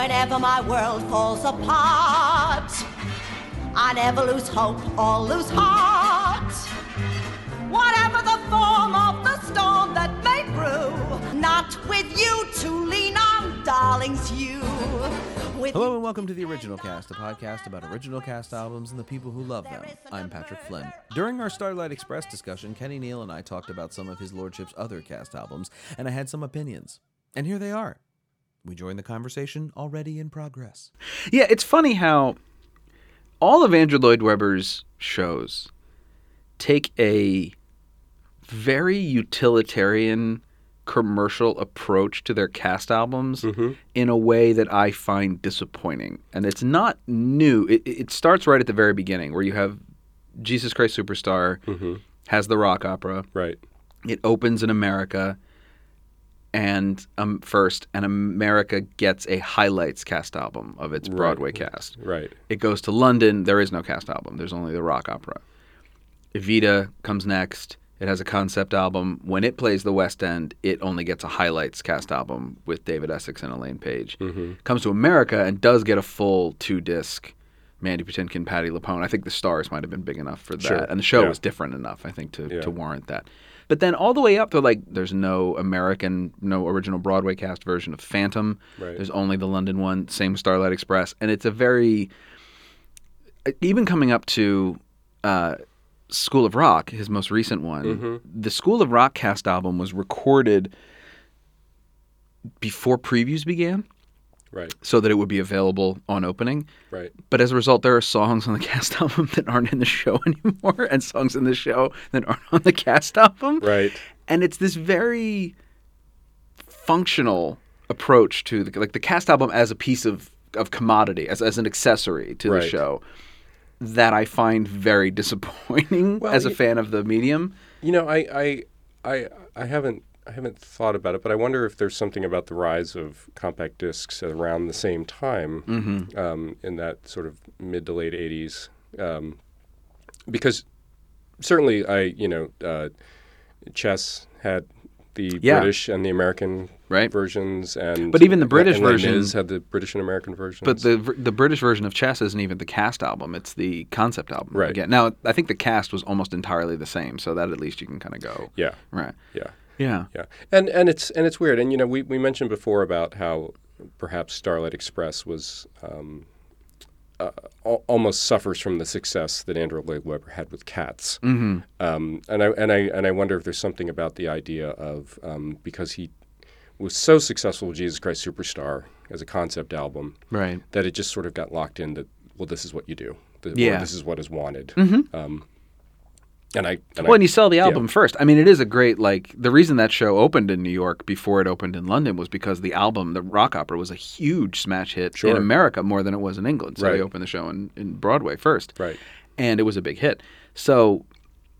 Whenever my world falls apart, I never lose hope or lose heart. Whatever the form of the storm that may brew, not with you to lean on, darlings, you. With Hello and welcome to the Original Cast, a podcast about original cast albums and the people who love them. I'm Patrick Flynn. During our Starlight Express discussion, Kenny Neal and I talked about some of his lordship's other cast albums, and I had some opinions. And here they are. We join the conversation already in progress. Yeah, it's funny how all of Andrew Lloyd Webber's shows take a very utilitarian commercial approach to their cast albums mm-hmm. in a way that I find disappointing. And it's not new. It, it starts right at the very beginning where you have Jesus Christ Superstar mm-hmm. has the rock opera. Right. It opens in America and um, first, and America gets a highlights cast album of its Broadway cast. Right. It goes to London. There is no cast album. There's only the rock opera. Evita comes next. It has a concept album. When it plays the West End, it only gets a highlights cast album with David Essex and Elaine Paige. Comes to America and does get a full two disc. Mandy Patinkin, Patti LuPone. I think the stars might have been big enough for that, Sure. and the show Yeah. was different enough, I think, to, Yeah. to warrant that. But then all the way up, they're like, there's no American, no original Broadway cast version of Phantom. Right. There's only the London one, same Starlight Express, and it's a very even coming up to uh, School of Rock, his most recent one. Mm-hmm. The School of Rock cast album was recorded before previews began, Right. so that it would be available on opening. Right. But as a result, there are songs on the cast album that aren't in the show anymore, and songs in the show that aren't on the cast album. Right. And it's this very functional approach to the, like the cast album as a piece of, of commodity, as, as an accessory to the show, that I find very disappointing Well, as a y- fan of the medium. You know, I, I, I, I haven't, I haven't thought about it, but I wonder if there's something about the rise of compact discs around the same time, Mm-hmm. um, in that sort of mid to late '80s, um, because certainly I, you know, uh, Chess had the Yeah. British and the American Right. versions, and But even the British version- had the British and American versions. But the the British version of Chess isn't even the cast album; it's the concept album. Right. Again, now I think the cast was almost entirely the same, so that at least you can kind of go. yeah, Right. yeah. Yeah. Yeah, and and it's and it's weird. And you know, we, we mentioned before about how perhaps Starlight Express was um, uh, al- almost suffers from the success that Andrew Lloyd Webber had with Cats. Mm-hmm. Um, and I and I and I wonder if there's something about the idea of um, because he was so successful with Jesus Christ Superstar as a concept album Right. that it just sort of got locked in that well, this is what you do. Th- or Yeah. this is what is wanted. Um, and I and Well, I, and you sell the album first. I mean, it is a great like the reason that show opened in New York before it opened in London was because the album, the rock opera, was a huge smash hit in America more than it was in England. So Right. they opened the show in, in Broadway first, Right. And it was a big hit. So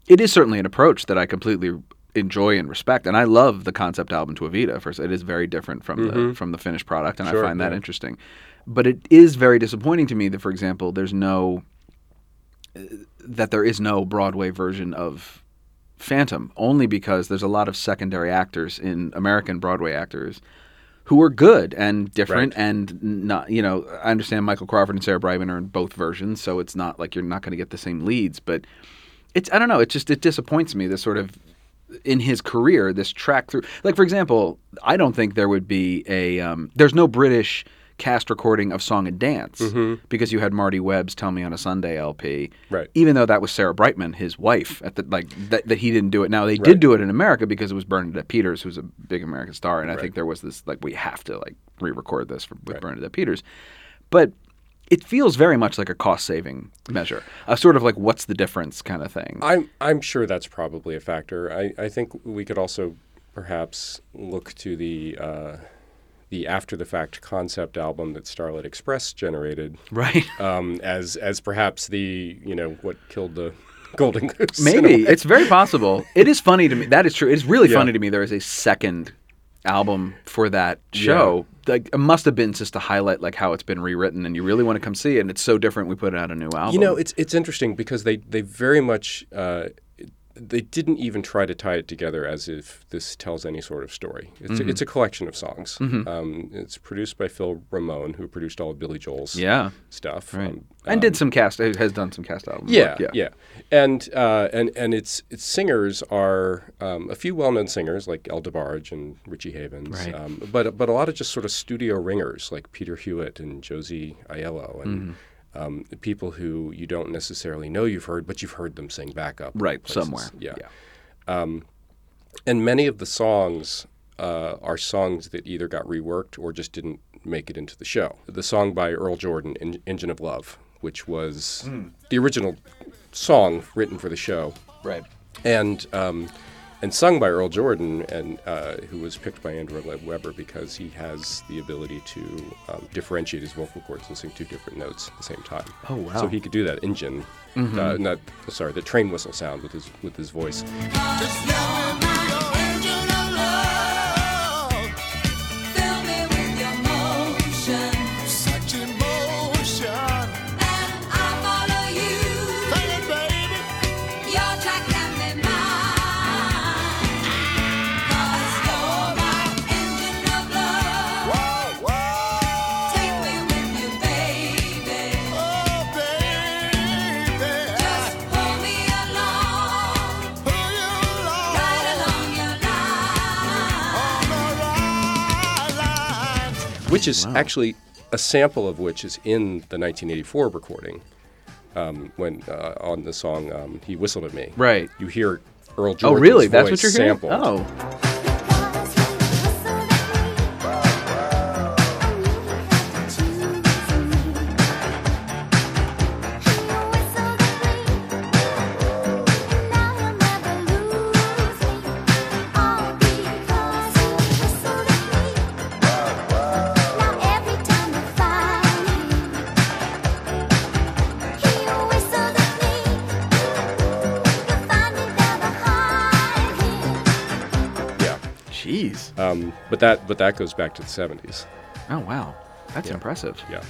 it is certainly an approach that I completely enjoy and respect, and I love the concept album to Evita. First, it is very different from the from the finished product, and Mm-hmm. Sure, I find that yeah. interesting. But it is very disappointing to me that, for example, there's no that there is no Broadway version of Phantom, only because there's a lot of secondary actors in American Broadway actors who are good and different Right. and not, you know, I understand Michael Crawford and Sarah Brightman are in both versions, so it's not like you're not going to get the same leads, but it's I don't know, it just it disappoints me this sort of in his career this track through like for example, I don't think there would be a um, there's no British cast recording of Song and Dance because you had Marti Webb's Tell Me on a Sunday LP. Right. Even though that was Sarah Brightman, his wife, at the like that, that he didn't do it. Now they Right. did do it in America because it was Bernadette Peters, who's a big American star, and I think there was this like we have to like re-record this for, with Right. Bernadette Peters, but it feels very much like a cost-saving measure, a sort of like what's the difference kind of thing. I'm I'm sure that's probably a factor. I, I think we could also perhaps look to the uh, the after the fact concept album that Starlight Express generated right. um, as as perhaps the you know what killed the Golden Goose. Maybe it's very possible. It is funny to me. That is true. It is really Yeah. funny to me. There is a second album for that show. Like it must have been just to highlight like how it's been rewritten, and you really want to come see it. And it's so different. We put out a new album. You know, it's it's interesting because they they very much uh, they didn't even try to tie it together as if this tells any sort of story. It's, a, it's a collection of songs. Um, it's produced by Phil Ramone, who produced all of Billy Joel's Yeah. stuff. Right. Um, and did some cast has done some cast albums. yeah, work, yeah, and uh, and and its its singers are um, a few well-known singers like El DeBarge and Richie Havens, Right. um, but but a lot of just sort of studio ringers like Peter Hewitt and Josie Aiello and. Mm-hmm. Um, people who you don't necessarily know you've heard, but you've heard them sing backup. Right, places. somewhere. Yeah. Yeah. And many of the songs uh, are songs that either got reworked or just didn't make it into the show. The song by Earl Jordan, En- Engine of Love, which was Hmm. the original song written for the show, Right. and um, and sung by Earl Jordan, and uh, who was picked by Andrew Lloyd Webber because he has the ability to um, differentiate his vocal cords and sing two different notes at the same time. Oh, wow. Mm-hmm. So he could do that engine, uh, not sorry, the train whistle sound with his with his voice. Which is actually a sample of which is in the 1984 recording um, when uh, on the song um, "He Whistled at Me." Right. You hear Earl Oh, really? That's what you're hearing? sampled. Oh. Jeez. Um, but that but that goes back to the 70s. Oh wow. That's impressive. Yeah.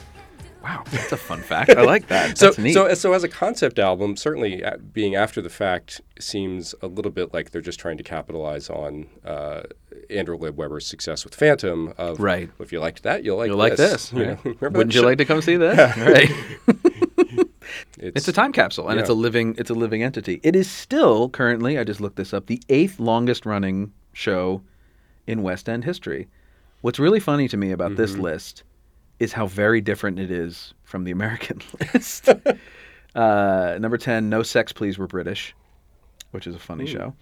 Wow. That's a fun fact. I like that. So neat. so so as a concept album, certainly uh, being after the fact seems a little bit like they're just trying to capitalize on uh, Andrew Lloyd Webber's success with Phantom. Of Right. If you liked that, you'll like You'll like this. Right? Wouldn't you show? like to come see this? right. It's, It's a time capsule, and it's a living it's a living entity. It is still currently, I just looked this up, the eighth longest running show in West End history. What's really funny to me about this list is how very different it is from the American list. uh, number ten, No Sex Please Were British, which is a funny show.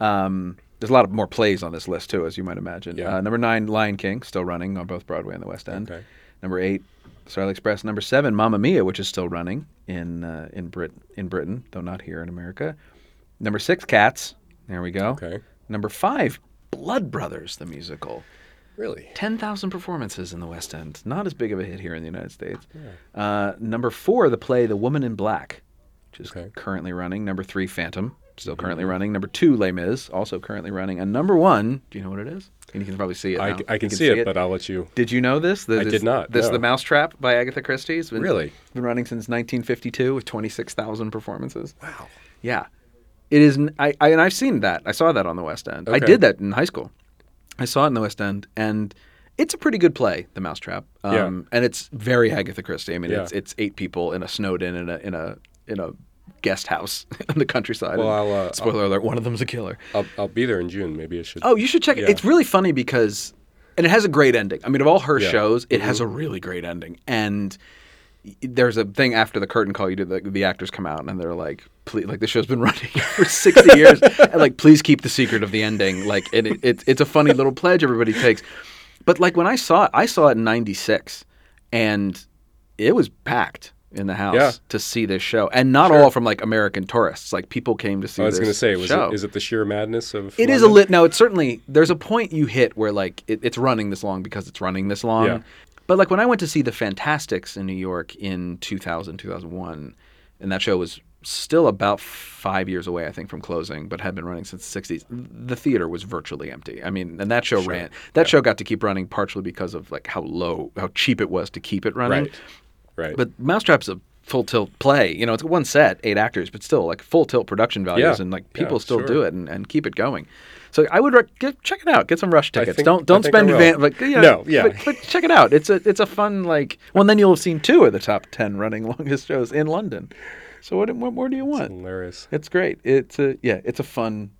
Um, there's a lot of more plays on this list too, as you might imagine. Yeah. Uh, number nine, Lion King, still running on both Broadway and the West End. Okay. Number eight, Starlight Express. Number seven, Mamma Mia, which is still running in uh, in Brit in Britain, though not here in America. Number six, Cats. There we go. Okay. Number five, Blood Brothers, the musical. really. Ten thousand performances in the West End. Not as big of a hit here in the United States. Uh, number four, the play The Woman in Black, which is Okay. currently running. Number three, Phantom, still currently running. Number two, Les Mis, also currently running. And number one, do you know what it is? And you can probably see it. I, now. I You can see it, but I'll let you. Did you know this? This I is- did not, This is no. The Mousetrap by Agatha Christie. It's been, Really? been running since 1952 with 26,000 performances. Wow. Yeah. It is. I, I- and I've seen that. I saw that on the West End. I did that in high school. I saw it in the West End, and it's a pretty good play, The Mousetrap. Um, Yeah. And it's very Agatha Christie. I mean, Yeah. it's it's eight people in a Snowden in in a in a in a guest house in the countryside. Well, I'll, uh, spoiler alert: one of them's a killer. I'll, I'll be there in June. Maybe I should. Oh, you should check it. Yeah. It's really funny because, and it has a great ending. I mean, of all her Yeah. shows, it has a really great ending. And there's a thing after the curtain call, you do the, the actors come out and they're like, please, like the show's been running for 60 years, and like, please keep the secret of the ending. Like, it, it, it's a funny little pledge everybody takes. But like when I saw it, I saw it in '96, and it was packed in the house Yeah. to see this show, and not all from like American tourists. Like people came to see. I was going to say, was it, is it the sheer madness of? It is a lit. No, it's certainly there's a point you hit where like it, it's running this long because it's running this long. Yeah. But like when I went to see the Fantasticks in New York in 2000, 2001, and that show was still about five years away, I think, from closing, but had been running since the 60s. The theater was virtually empty. I mean, and that show ran. That show got to keep running partially because of like how low, how cheap it was to keep it running. Right. Right. But Mousetrap's a full tilt play. You know, it's one set, eight actors, but still like full tilt production values, Yeah. and like Yeah, people still sure. do it and, and keep it going. So I would rec- get, check it out. Get some rush tickets. think- don't don't spend van, like, No, yeah. but, but check it out. It's a it's a fun like. Well, then you'll have seen two of the top ten running longest shows in London. So what what more do you want? Hilarious. It's great. It's a yeah. It's a fun.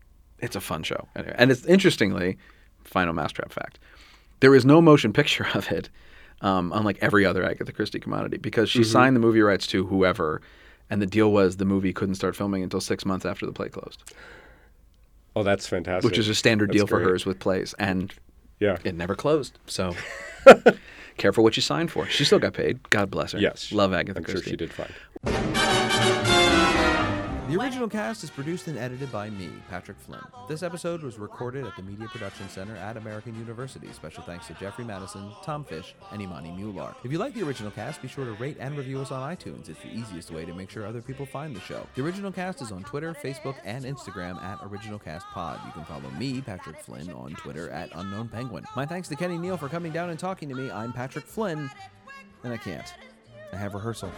It's a fun show. Anyway, and it's interestingly, final mousetrap fact. There is no motion picture of it, um, unlike every other Agatha Christie commodity, because Mm-hmm. she signed the movie rights to whoever, and the deal was the movie couldn't start filming until six months after the play closed, Oh, that's fantastic. which is a standard That's deal for hers with plays, and Yeah. it never closed. So. Careful what you signed for. She still got paid. God bless her. Yes. Love Agatha I'm Christie. sure she did fine. The original cast is produced and edited by me, Patrick Flynn. This episode was recorded at the Media Production Center at American University. Special thanks to Jeffrey Madison, Tom Fish, and Imani Mular. If you like the original cast, be sure to rate and review us on iTunes. It's the easiest way to make sure other people find the show. The original cast is on Twitter, Facebook, and Instagram at OriginalCastPod. You can follow me, Patrick Flynn, on Twitter at Unknown Penguin. My thanks to Kenny Neal for coming down and talking to me. I'm Patrick Flynn, and I can't. I have rehearsal.